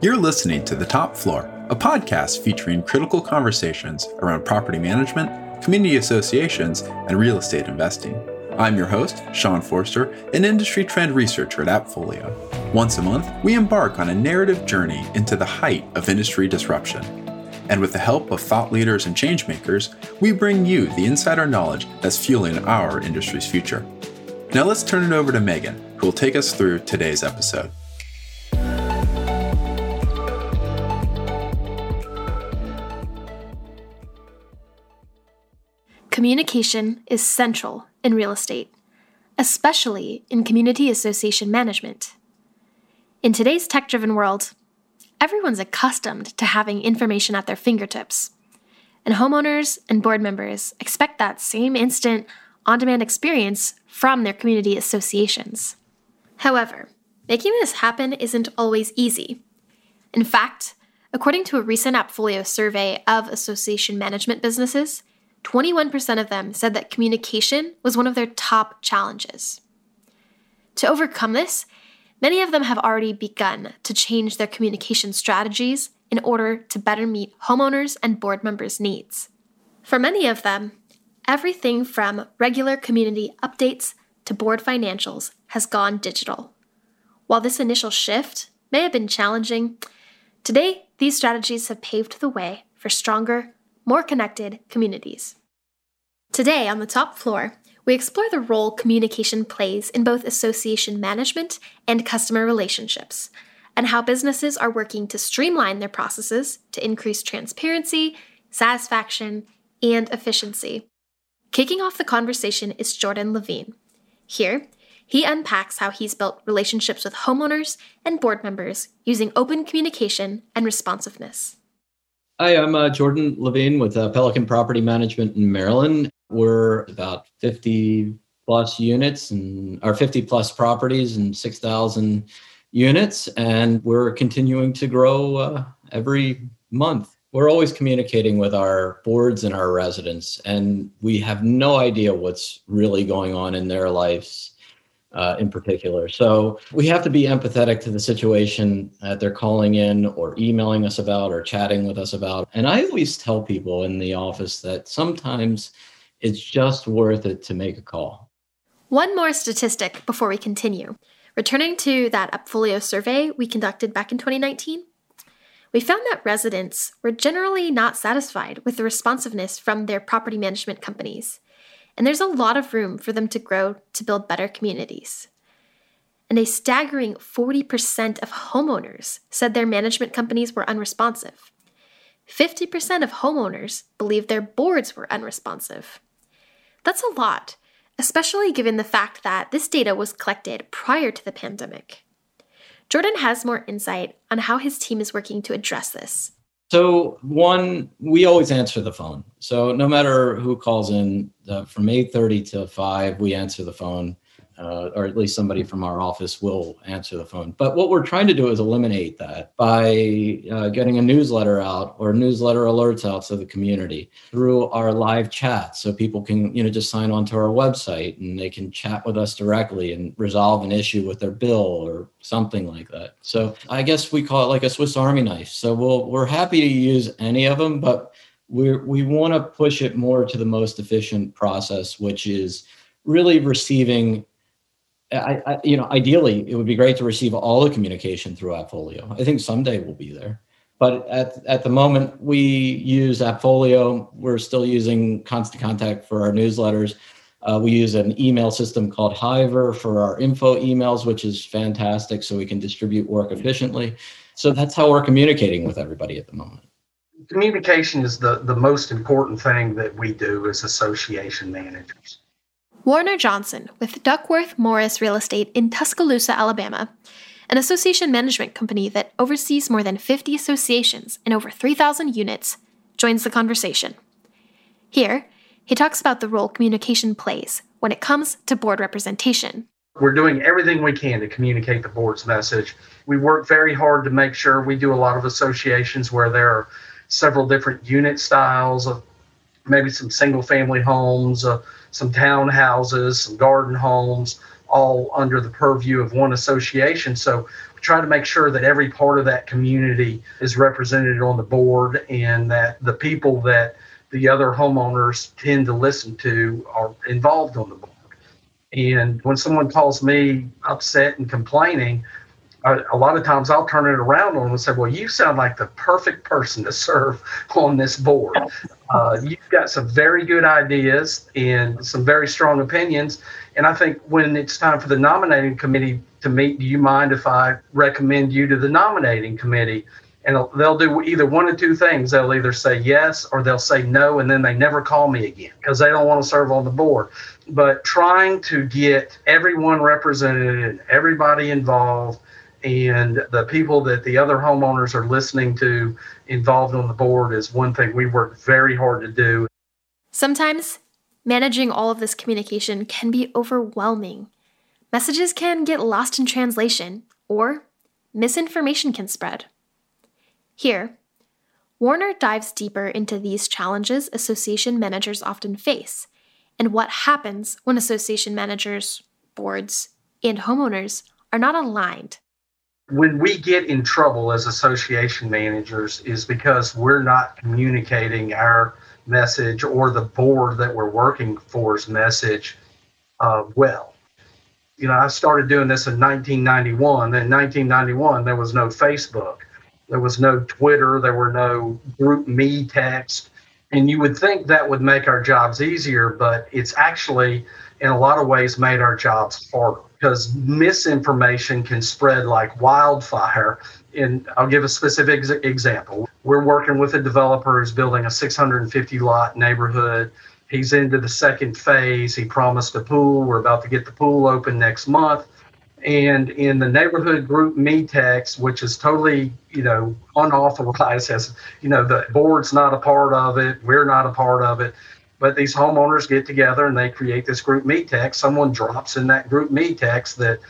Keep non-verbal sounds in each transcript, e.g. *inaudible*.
You're listening to The Top Floor, a podcast featuring critical conversations around property management, community associations, and real estate investing. I'm your host, Sean Forster, an industry trend researcher at Appfolio. Once a month, we embark on a narrative journey into the height of industry disruption. And with the help of thought leaders and changemakers, we bring you the insider knowledge that's fueling our industry's future. Now let's turn it over to Megan, who will take us through today's episode. Communication is central in real estate, especially in community association management. In today's tech driven world, everyone's accustomed to having information at their fingertips. And homeowners and board members expect that same instant, on demand experience from their community associations. However, making this happen isn't always easy. In fact, according to a recent Appfolio survey of association management businesses, 21% of them said that communication was one of their top challenges. To overcome this, many of them have already begun to change their communication strategies in order to better meet homeowners and board members' needs. For many of them, everything from regular community updates to board financials has gone digital. While this initial shift may have been challenging, today these strategies have paved the way for stronger, more connected communities. Today, on the top floor, we explore the role communication plays in both association management and customer relationships, and how businesses are working to streamline their processes to increase transparency, satisfaction, and efficiency. Kicking off the conversation is Jordan Levine. Here, he unpacks how he's built relationships with homeowners and board members using open communication and responsiveness. Hi, I'm uh, Jordan Levine with uh, Pelican Property Management in Maryland. We're about 50 plus units and our 50 plus properties and 6,000 units, and we're continuing to grow uh, every month. We're always communicating with our boards and our residents, and we have no idea what's really going on in their lives uh, in particular. So we have to be empathetic to the situation that they're calling in or emailing us about or chatting with us about. And I always tell people in the office that sometimes it's just worth it to make a call. One more statistic before we continue. Returning to that Appfolio survey we conducted back in 2019, we found that residents were generally not satisfied with the responsiveness from their property management companies and there's a lot of room for them to grow to build better communities. And a staggering 40% of homeowners said their management companies were unresponsive. 50% of homeowners believed their boards were unresponsive. That's a lot, especially given the fact that this data was collected prior to the pandemic. Jordan has more insight on how his team is working to address this. So one, we always answer the phone. So no matter who calls in, uh, from eight thirty to five, we answer the phone uh, or at least somebody from our office will answer the phone. But what we're trying to do is eliminate that by uh, getting a newsletter out or newsletter alerts out to the community through our live chat, so people can you know just sign on to our website and they can chat with us directly and resolve an issue with their bill or something like that. So I guess we call it like a Swiss Army knife. So we'll we're happy to use any of them, but we we want to push it more to the most efficient process, which is really receiving I, I, you know, ideally, it would be great to receive all the communication through Appfolio. I think someday we'll be there. But at, at the moment, we use Appfolio. We're still using Constant Contact for our newsletters. Uh, we use an email system called Hiver for our info emails, which is fantastic so we can distribute work efficiently. So that's how we're communicating with everybody at the moment. Communication is the, the most important thing that we do as association managers. Warner Johnson with Duckworth Morris Real Estate in Tuscaloosa, Alabama, an association management company that oversees more than 50 associations and over 3,000 units, joins the conversation. Here, he talks about the role communication plays when it comes to board representation. We're doing everything we can to communicate the board's message. We work very hard to make sure we do a lot of associations where there are several different unit styles of maybe some single family homes, uh, some townhouses, some garden homes, all under the purview of one association. So we try to make sure that every part of that community is represented on the board and that the people that the other homeowners tend to listen to are involved on the board. And when someone calls me upset and complaining, a lot of times I'll turn it around on them and say, Well, you sound like the perfect person to serve *laughs* on this board. Uh, you've got some very good ideas and some very strong opinions. And I think when it's time for the nominating committee to meet, do you mind if I recommend you to the nominating committee? And they'll do either one of two things. They'll either say yes or they'll say no, and then they never call me again because they don't want to serve on the board. But trying to get everyone represented and everybody involved and the people that the other homeowners are listening to involved on the board is one thing we work very hard to do. Sometimes managing all of this communication can be overwhelming. Messages can get lost in translation, or misinformation can spread. Here, Warner dives deeper into these challenges association managers often face and what happens when association managers, boards, and homeowners are not aligned when we get in trouble as association managers is because we're not communicating our message or the board that we're working for's message uh, well. You know, I started doing this in 1991. In 1991, there was no Facebook, there was no Twitter, there were no GroupMe text. And you would think that would make our jobs easier, but it's actually, in a lot of ways, made our jobs harder because misinformation can spread like wildfire. And I'll give a specific ex- example. We're working with a developer who's building a 650 lot neighborhood. He's into the second phase. He promised a pool. We're about to get the pool open next month. And in the neighborhood GroupMe text, which is totally, you know, unauthorized, as you know, the board's not a part of it, we're not a part of it but these homeowners get together and they create this GroupMe text. Someone drops in that GroupMe text that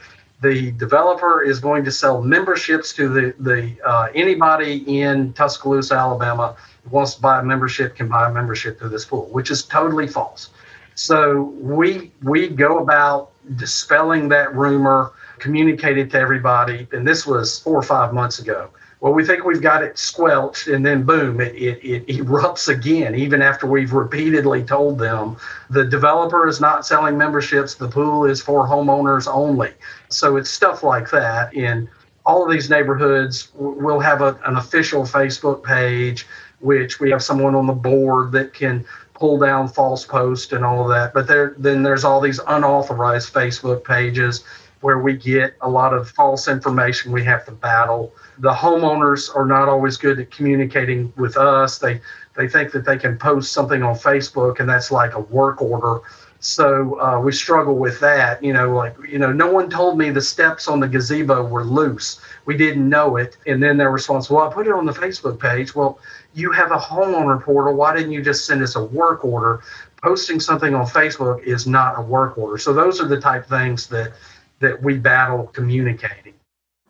the developer is going to sell memberships to the the uh, anybody in Tuscaloosa, Alabama wants to buy a membership can buy a membership to this pool, which is totally false. So we we go about dispelling that rumor, communicate it to everybody, and this was four or five months ago well, we think we've got it squelched, and then boom, it, it, it erupts again, even after we've repeatedly told them the developer is not selling memberships, the pool is for homeowners only. So it's stuff like that. In all of these neighborhoods, we'll have a, an official Facebook page, which we have someone on the board that can pull down false posts and all of that. But there, then there's all these unauthorized Facebook pages where we get a lot of false information we have to battle. The homeowners are not always good at communicating with us. They they think that they can post something on Facebook and that's like a work order. So uh, we struggle with that. You know, like you know, no one told me the steps on the gazebo were loose. We didn't know it, and then their response, "Well, I put it on the Facebook page." Well, you have a homeowner portal. Why didn't you just send us a work order? Posting something on Facebook is not a work order. So those are the type things that that we battle communicating.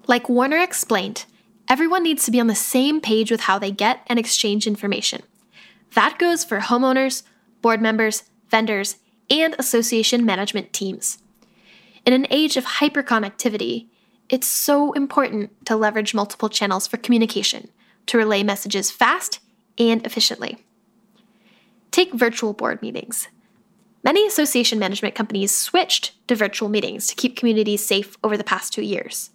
Like Warner explained, everyone needs to be on the same page with how they get and exchange information. That goes for homeowners, board members, vendors, and association management teams. In an age of hyperconnectivity, it's so important to leverage multiple channels for communication to relay messages fast and efficiently. Take virtual board meetings. Many association management companies switched to virtual meetings to keep communities safe over the past two years.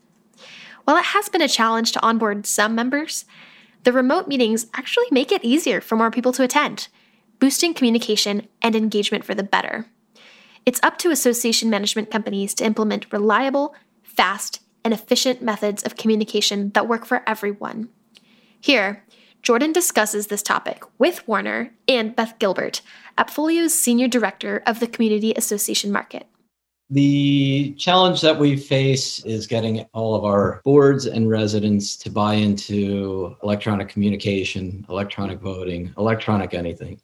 While it has been a challenge to onboard some members, the remote meetings actually make it easier for more people to attend, boosting communication and engagement for the better. It's up to association management companies to implement reliable, fast, and efficient methods of communication that work for everyone. Here, Jordan discusses this topic with Warner and Beth Gilbert, Appfolio's Senior Director of the Community Association Market. The challenge that we face is getting all of our boards and residents to buy into electronic communication, electronic voting, electronic anything.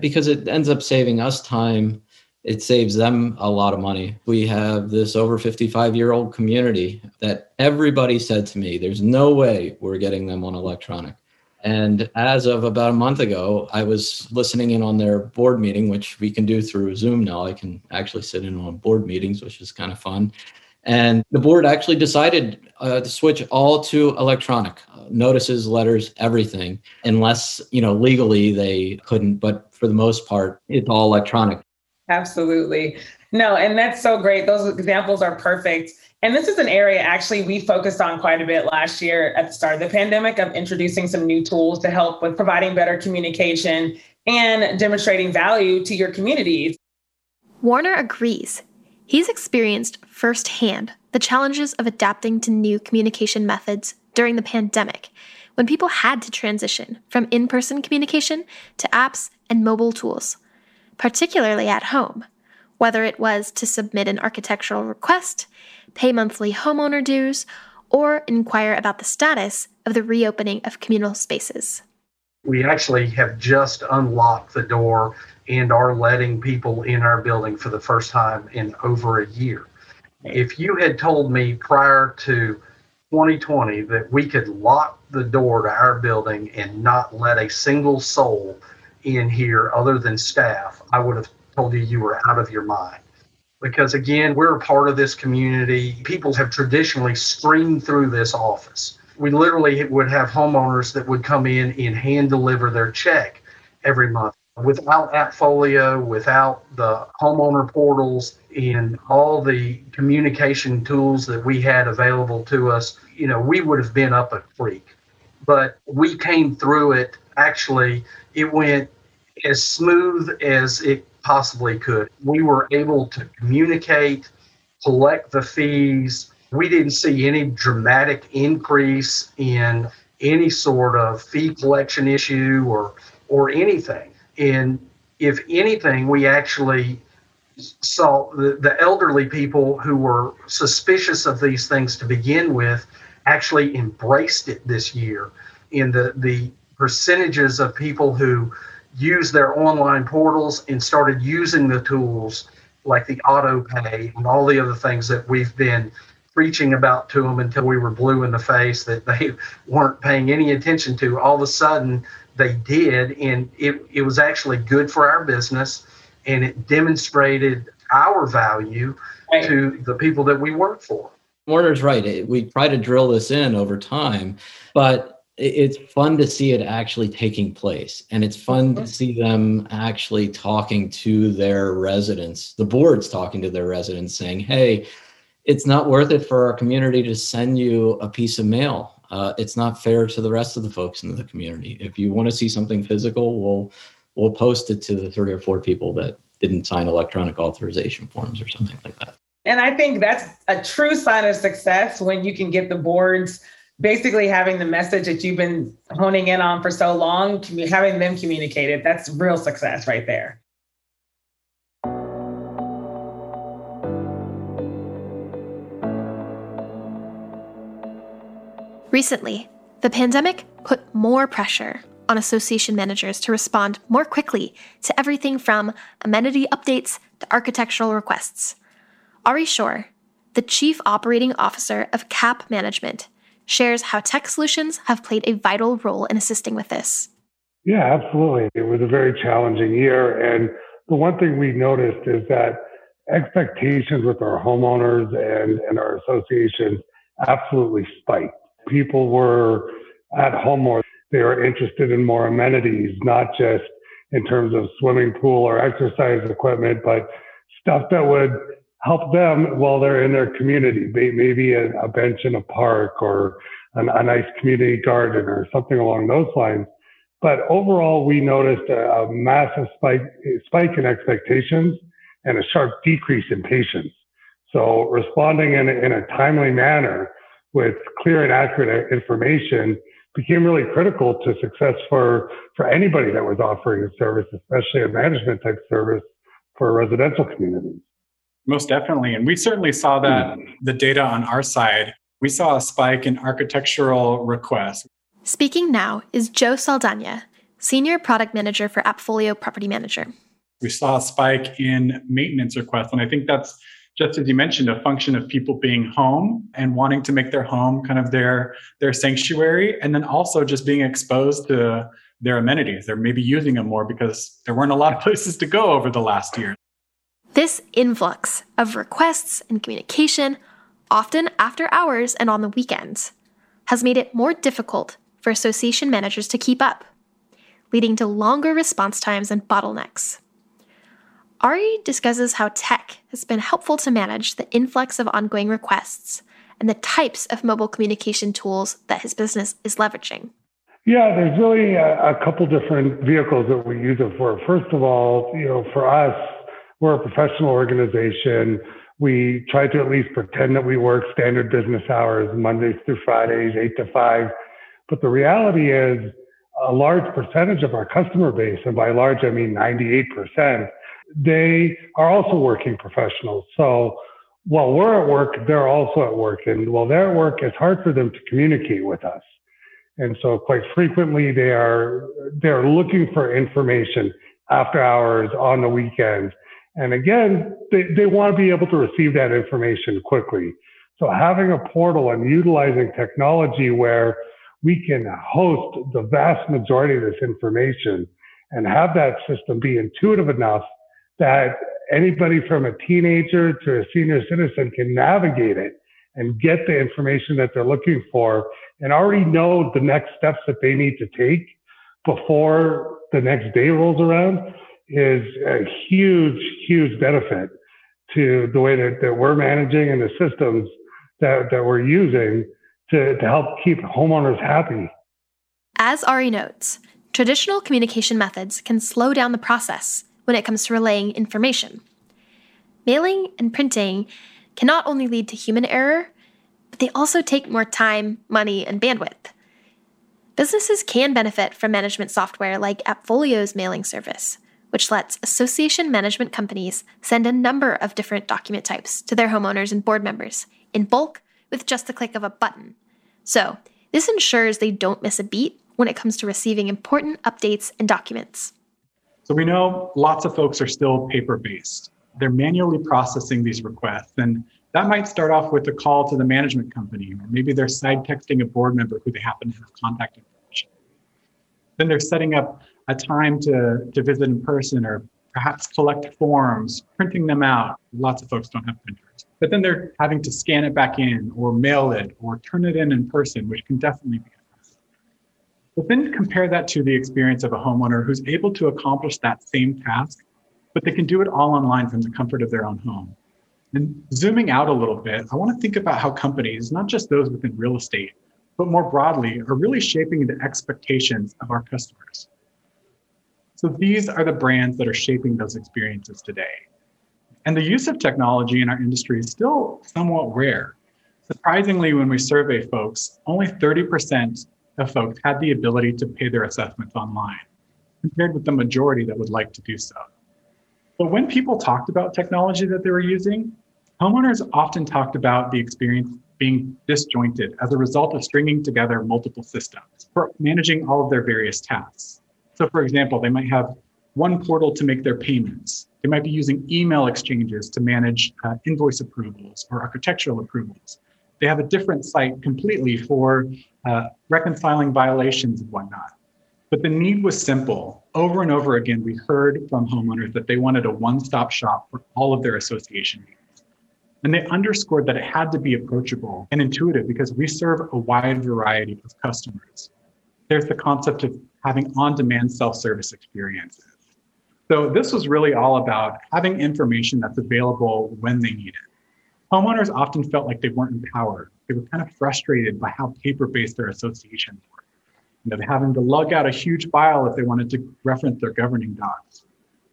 Because it ends up saving us time, it saves them a lot of money. We have this over 55 year old community that everybody said to me, there's no way we're getting them on electronic. And as of about a month ago, I was listening in on their board meeting, which we can do through Zoom now. I can actually sit in on board meetings, which is kind of fun. And the board actually decided uh, to switch all to electronic uh, notices, letters, everything, unless, you know, legally they couldn't. But for the most part, it's all electronic. Absolutely. No, and that's so great. Those examples are perfect. And this is an area actually we focused on quite a bit last year at the start of the pandemic of introducing some new tools to help with providing better communication and demonstrating value to your communities. Warner agrees. He's experienced firsthand the challenges of adapting to new communication methods during the pandemic when people had to transition from in person communication to apps and mobile tools, particularly at home, whether it was to submit an architectural request pay monthly homeowner dues, or inquire about the status of the reopening of communal spaces. We actually have just unlocked the door and are letting people in our building for the first time in over a year. If you had told me prior to 2020 that we could lock the door to our building and not let a single soul in here other than staff, I would have told you you were out of your mind because again, we're a part of this community. People have traditionally streamed through this office. We literally would have homeowners that would come in and hand deliver their check every month. Without Appfolio, without the homeowner portals and all the communication tools that we had available to us, you know, we would have been up a creek. But we came through it. Actually, it went as smooth as it possibly could. We were able to communicate, collect the fees. We didn't see any dramatic increase in any sort of fee collection issue or or anything. And if anything, we actually saw the, the elderly people who were suspicious of these things to begin with actually embraced it this year. In the the percentages of people who used their online portals and started using the tools like the auto pay and all the other things that we've been preaching about to them until we were blue in the face that they *laughs* weren't paying any attention to. All of a sudden, they did, and it, it was actually good for our business and it demonstrated our value right. to the people that we work for. Warner's right. We try to drill this in over time, but it's fun to see it actually taking place and it's fun to see them actually talking to their residents. The boards talking to their residents saying hey it's not worth it for our community to send you a piece of mail. Uh, it's not fair to the rest of the folks in the community. If you want to see something physical we'll we'll post it to the three or four people that didn't sign electronic authorization forms or something like that. And i think that's a true sign of success when you can get the boards basically having the message that you've been honing in on for so long, having them communicated, that's real success right there. Recently, the pandemic put more pressure on association managers to respond more quickly to everything from amenity updates to architectural requests. Ari Shore, the Chief Operating Officer of CAP Management, shares how tech solutions have played a vital role in assisting with this. Yeah, absolutely. It was a very challenging year. And the one thing we noticed is that expectations with our homeowners and, and our associations absolutely spiked. People were at home more. They were interested in more amenities, not just in terms of swimming pool or exercise equipment, but stuff that would help them while they're in their community, maybe a, a bench in a park or an, a nice community garden or something along those lines. But overall, we noticed a, a massive spike, spike in expectations and a sharp decrease in patience. So responding in a, in a timely manner with clear and accurate information became really critical to success for, for anybody that was offering a service, especially a management type service for residential communities. Most definitely. And we certainly saw that mm. the data on our side. We saw a spike in architectural requests. Speaking now is Joe Saldana, Senior Product Manager for Appfolio Property Manager. We saw a spike in maintenance requests. And I think that's just as you mentioned, a function of people being home and wanting to make their home kind of their their sanctuary, and then also just being exposed to their amenities. They're maybe using them more because there weren't a lot of *laughs* places to go over the last year. This influx of requests and communication, often after hours and on the weekends, has made it more difficult for association managers to keep up, leading to longer response times and bottlenecks. Ari discusses how tech has been helpful to manage the influx of ongoing requests and the types of mobile communication tools that his business is leveraging. Yeah, there's really a, a couple different vehicles that we use it for. First of all, you know, for us, we're a professional organization. We try to at least pretend that we work standard business hours, Mondays through Fridays, eight to five. But the reality is, a large percentage of our customer base, and by large I mean 98%, they are also working professionals. So while we're at work, they're also at work. And while they're at work, it's hard for them to communicate with us. And so quite frequently they are they're looking for information after hours on the weekends. And again, they, they want to be able to receive that information quickly. So having a portal and utilizing technology where we can host the vast majority of this information and have that system be intuitive enough that anybody from a teenager to a senior citizen can navigate it and get the information that they're looking for and already know the next steps that they need to take before the next day rolls around is a huge, huge benefit to the way that, that we're managing and the systems that, that we're using to, to help keep homeowners happy. As Ari notes, traditional communication methods can slow down the process when it comes to relaying information. Mailing and printing can not only lead to human error, but they also take more time, money, and bandwidth. Businesses can benefit from management software like Appfolio's mailing service, which lets association management companies send a number of different document types to their homeowners and board members in bulk with just the click of a button. So, this ensures they don't miss a beat when it comes to receiving important updates and documents. So, we know lots of folks are still paper based. They're manually processing these requests, and that might start off with a call to the management company, or maybe they're side texting a board member who they happen to have contact information. Then they're setting up a time to, to visit in person or perhaps collect forms, printing them out. Lots of folks don't have printers. But then they're having to scan it back in or mail it or turn it in in person, which can definitely be. But then compare that to the experience of a homeowner who's able to accomplish that same task, but they can do it all online from the comfort of their own home. And zooming out a little bit, I want to think about how companies, not just those within real estate, but more broadly, are really shaping the expectations of our customers. So these are the brands that are shaping those experiences today. And the use of technology in our industry is still somewhat rare. Surprisingly, when we survey folks, only 30% of folks had the ability to pay their assessments online, compared with the majority that would like to do so. But when people talked about technology that they were using, homeowners often talked about the experience being disjointed as a result of stringing together multiple systems for managing all of their various tasks. So, for example, they might have one portal to make their payments. They might be using email exchanges to manage uh, invoice approvals or architectural approvals. They have a different site completely for uh, reconciling violations and whatnot. But the need was simple. Over and over again, we heard from homeowners that they wanted a one stop shop for all of their association needs. And they underscored that it had to be approachable and intuitive because we serve a wide variety of customers. There's the concept of having on demand self service experiences. So, this was really all about having information that's available when they need it. Homeowners often felt like they weren't empowered. They were kind of frustrated by how paper based their associations were. You know, having to lug out a huge file if they wanted to reference their governing docs.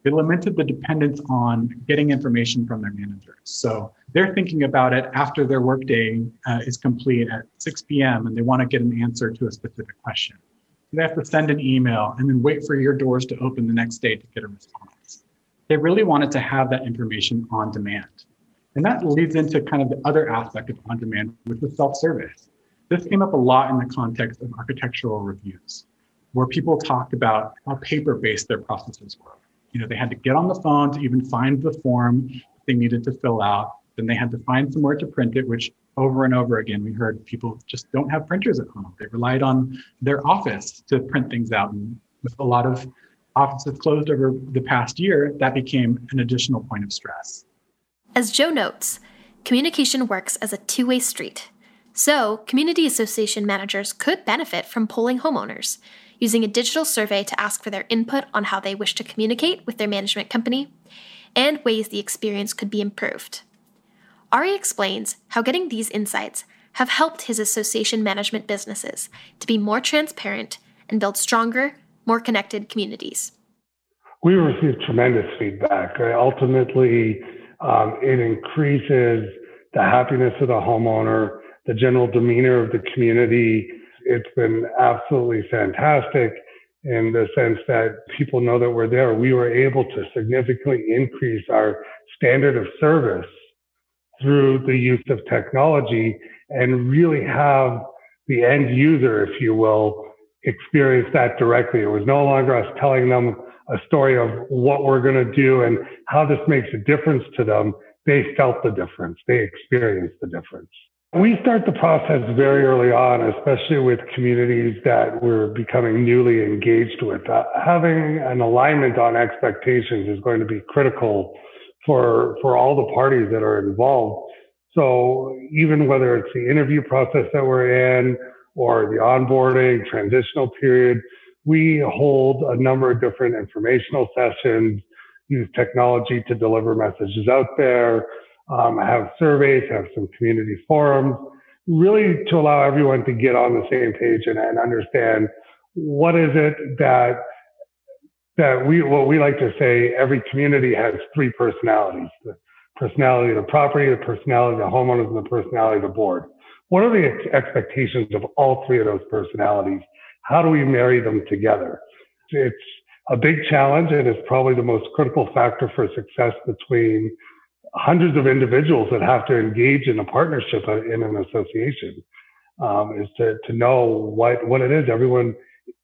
They lamented the dependence on getting information from their managers. So they're thinking about it after their workday uh, is complete at 6 p.m. and they want to get an answer to a specific question. They have to send an email and then wait for your doors to open the next day to get a response. They really wanted to have that information on demand. And that leads into kind of the other aspect of on demand, which was self service. This came up a lot in the context of architectural reviews, where people talked about how paper based their processes were. You know, they had to get on the phone to even find the form they needed to fill out. Then they had to find somewhere to print it, which over and over again we heard people just don't have printers at home. They relied on their office to print things out. And with a lot of offices closed over the past year, that became an additional point of stress. As Joe notes, communication works as a two way street. So, community association managers could benefit from polling homeowners, using a digital survey to ask for their input on how they wish to communicate with their management company and ways the experience could be improved. Ari explains how getting these insights have helped his association management businesses to be more transparent and build stronger, more connected communities. We received tremendous feedback. Ultimately, um, it increases the happiness of the homeowner, the general demeanor of the community. It's been absolutely fantastic in the sense that people know that we're there. We were able to significantly increase our standard of service through the use of technology and really have the end user, if you will, experience that directly. It was no longer us telling them a story of what we're going to do and how this makes a difference to them. They felt the difference. They experienced the difference. We start the process very early on, especially with communities that we're becoming newly engaged with. Uh, having an alignment on expectations is going to be critical for, for all the parties that are involved. So even whether it's the interview process that we're in or the onboarding, transitional period, we hold a number of different informational sessions, use technology to deliver messages out there, um, have surveys, have some community forums, really to allow everyone to get on the same page and, and understand what is it that that we what we like to say every community has three personalities. The personality of the property the personality of the homeowners and the personality of the board. What are the expectations of all three of those personalities? How do we marry them together? It's a big challenge and it's probably the most critical factor for success between hundreds of individuals that have to engage in a partnership in an association. Um, is to, to know what, what it is. Everyone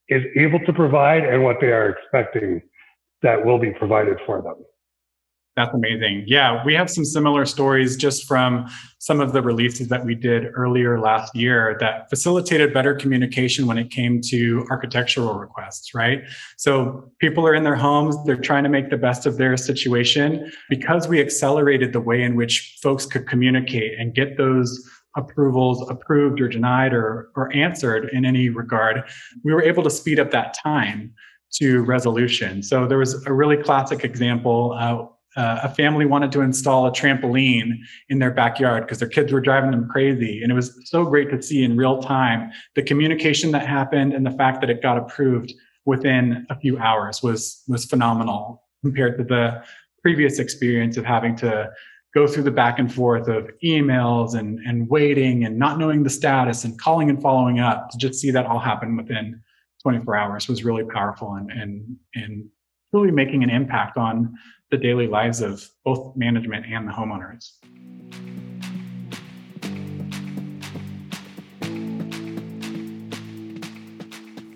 is able to provide and what they are expecting that will be provided for them. That's amazing. Yeah, we have some similar stories just from some of the releases that we did earlier last year that facilitated better communication when it came to architectural requests, right? So people are in their homes, they're trying to make the best of their situation. Because we accelerated the way in which folks could communicate and get those approvals approved or denied or, or answered in any regard, we were able to speed up that time to resolution. So there was a really classic example. Uh, uh, a family wanted to install a trampoline in their backyard because their kids were driving them crazy. And it was so great to see in real time the communication that happened and the fact that it got approved within a few hours was was phenomenal compared to the previous experience of having to go through the back and forth of emails and, and waiting and not knowing the status and calling and following up to just see that all happen within 24 hours was really powerful and, and, and really making an impact on the daily lives of both management and the homeowners.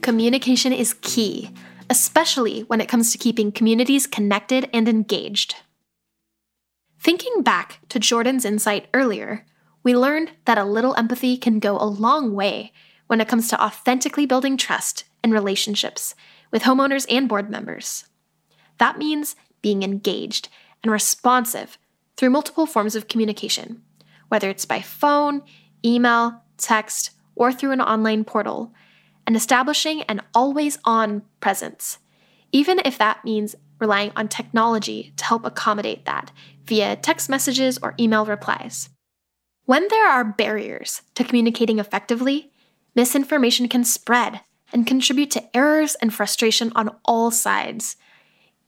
Communication is key, especially when it comes to keeping communities connected and engaged. Thinking back to Jordan's insight earlier, we learned that a little empathy can go a long way when it comes to authentically building trust and relationships with homeowners and board members. That means being engaged and responsive through multiple forms of communication, whether it's by phone, email, text, or through an online portal, and establishing an always on presence, even if that means relying on technology to help accommodate that via text messages or email replies. When there are barriers to communicating effectively, misinformation can spread and contribute to errors and frustration on all sides.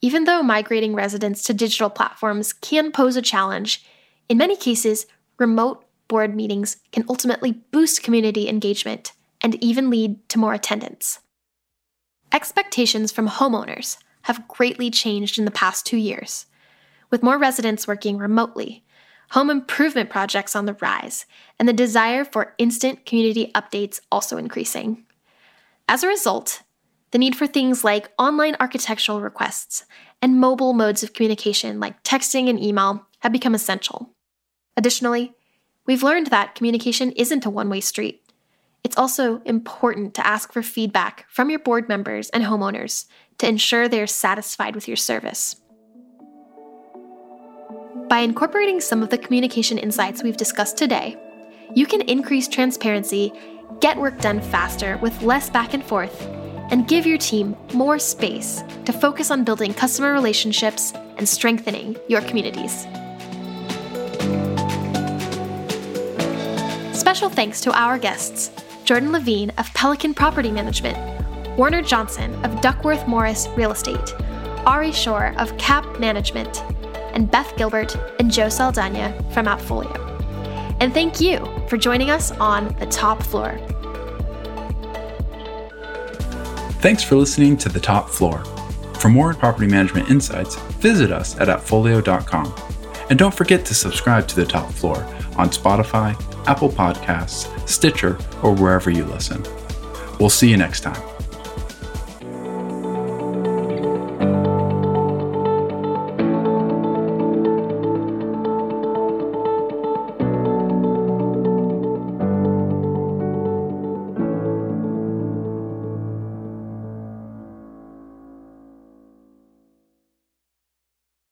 Even though migrating residents to digital platforms can pose a challenge, in many cases, remote board meetings can ultimately boost community engagement and even lead to more attendance. Expectations from homeowners have greatly changed in the past two years. With more residents working remotely, home improvement projects on the rise, and the desire for instant community updates also increasing. As a result, the need for things like online architectural requests and mobile modes of communication like texting and email have become essential. Additionally, we've learned that communication isn't a one way street. It's also important to ask for feedback from your board members and homeowners to ensure they are satisfied with your service. By incorporating some of the communication insights we've discussed today, you can increase transparency, get work done faster with less back and forth, and give your team more space to focus on building customer relationships and strengthening your communities. Special thanks to our guests Jordan Levine of Pelican Property Management, Warner Johnson of Duckworth Morris Real Estate, Ari Shore of CAP Management, and Beth Gilbert and Joe Saldana from Appfolio. And thank you for joining us on The Top Floor. Thanks for listening to The Top Floor. For more property management insights, visit us at appfolio.com. And don't forget to subscribe to The Top Floor on Spotify, Apple Podcasts, Stitcher, or wherever you listen. We'll see you next time.